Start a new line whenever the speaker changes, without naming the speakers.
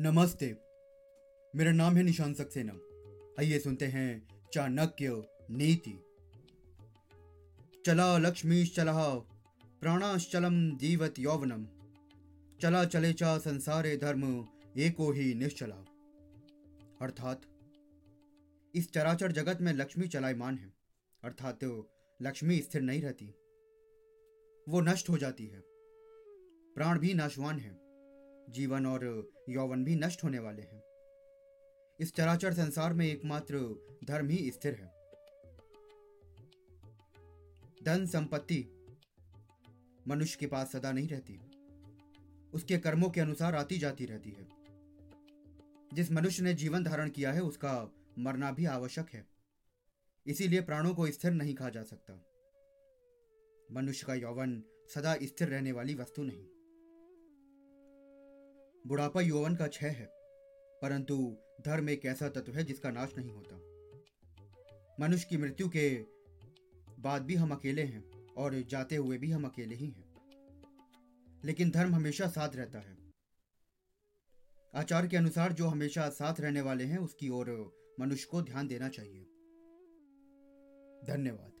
नमस्ते। मेरा नाम है निशान सक्सेना आइए सुनते हैं चाणक्य नीति। चला लक्ष्मी चला प्राणाश्चलम जीवत यौवनम। चला चले चा संसारे धर्म, एको ही निश्चला। अर्थात, इस चराचर जगत में लक्ष्मी चलायमान है। अर्थात तो लक्ष्मी स्थिर नहीं रहती। वो नष्ट हो जाती है। प्राण भी नाशवान है। जीवन और यौवन भी नष्ट होने वाले हैं। इस चराचर संसार में एकमात्र धर्म ही स्थिर है। धन संपत्ति मनुष्य के पास सदा नहीं रहती। उसके कर्मों के अनुसार आती जाती रहती है। जिस मनुष्य ने जीवन धारण किया है, उसका मरना भी आवश्यक है। इसीलिए प्राणों को स्थिर नहीं कहा जा सकता। मनुष्य का यौवन सदा स्थिर रहने वाली वस्तु नहीं। बुढ़ापा यौवन का क्षय है, परंतु धर्म एक ऐसा तत्व है जिसका नाश नहीं होता। मनुष्य की मृत्यु के बाद भी हम अकेले हैं और जाते हुए भी हम अकेले ही हैं। लेकिन धर्म हमेशा साथ रहता है। आचार के अनुसार जो हमेशा साथ रहने वाले हैं, उसकी ओर मनुष्य को ध्यान देना चाहिए। धन्यवाद।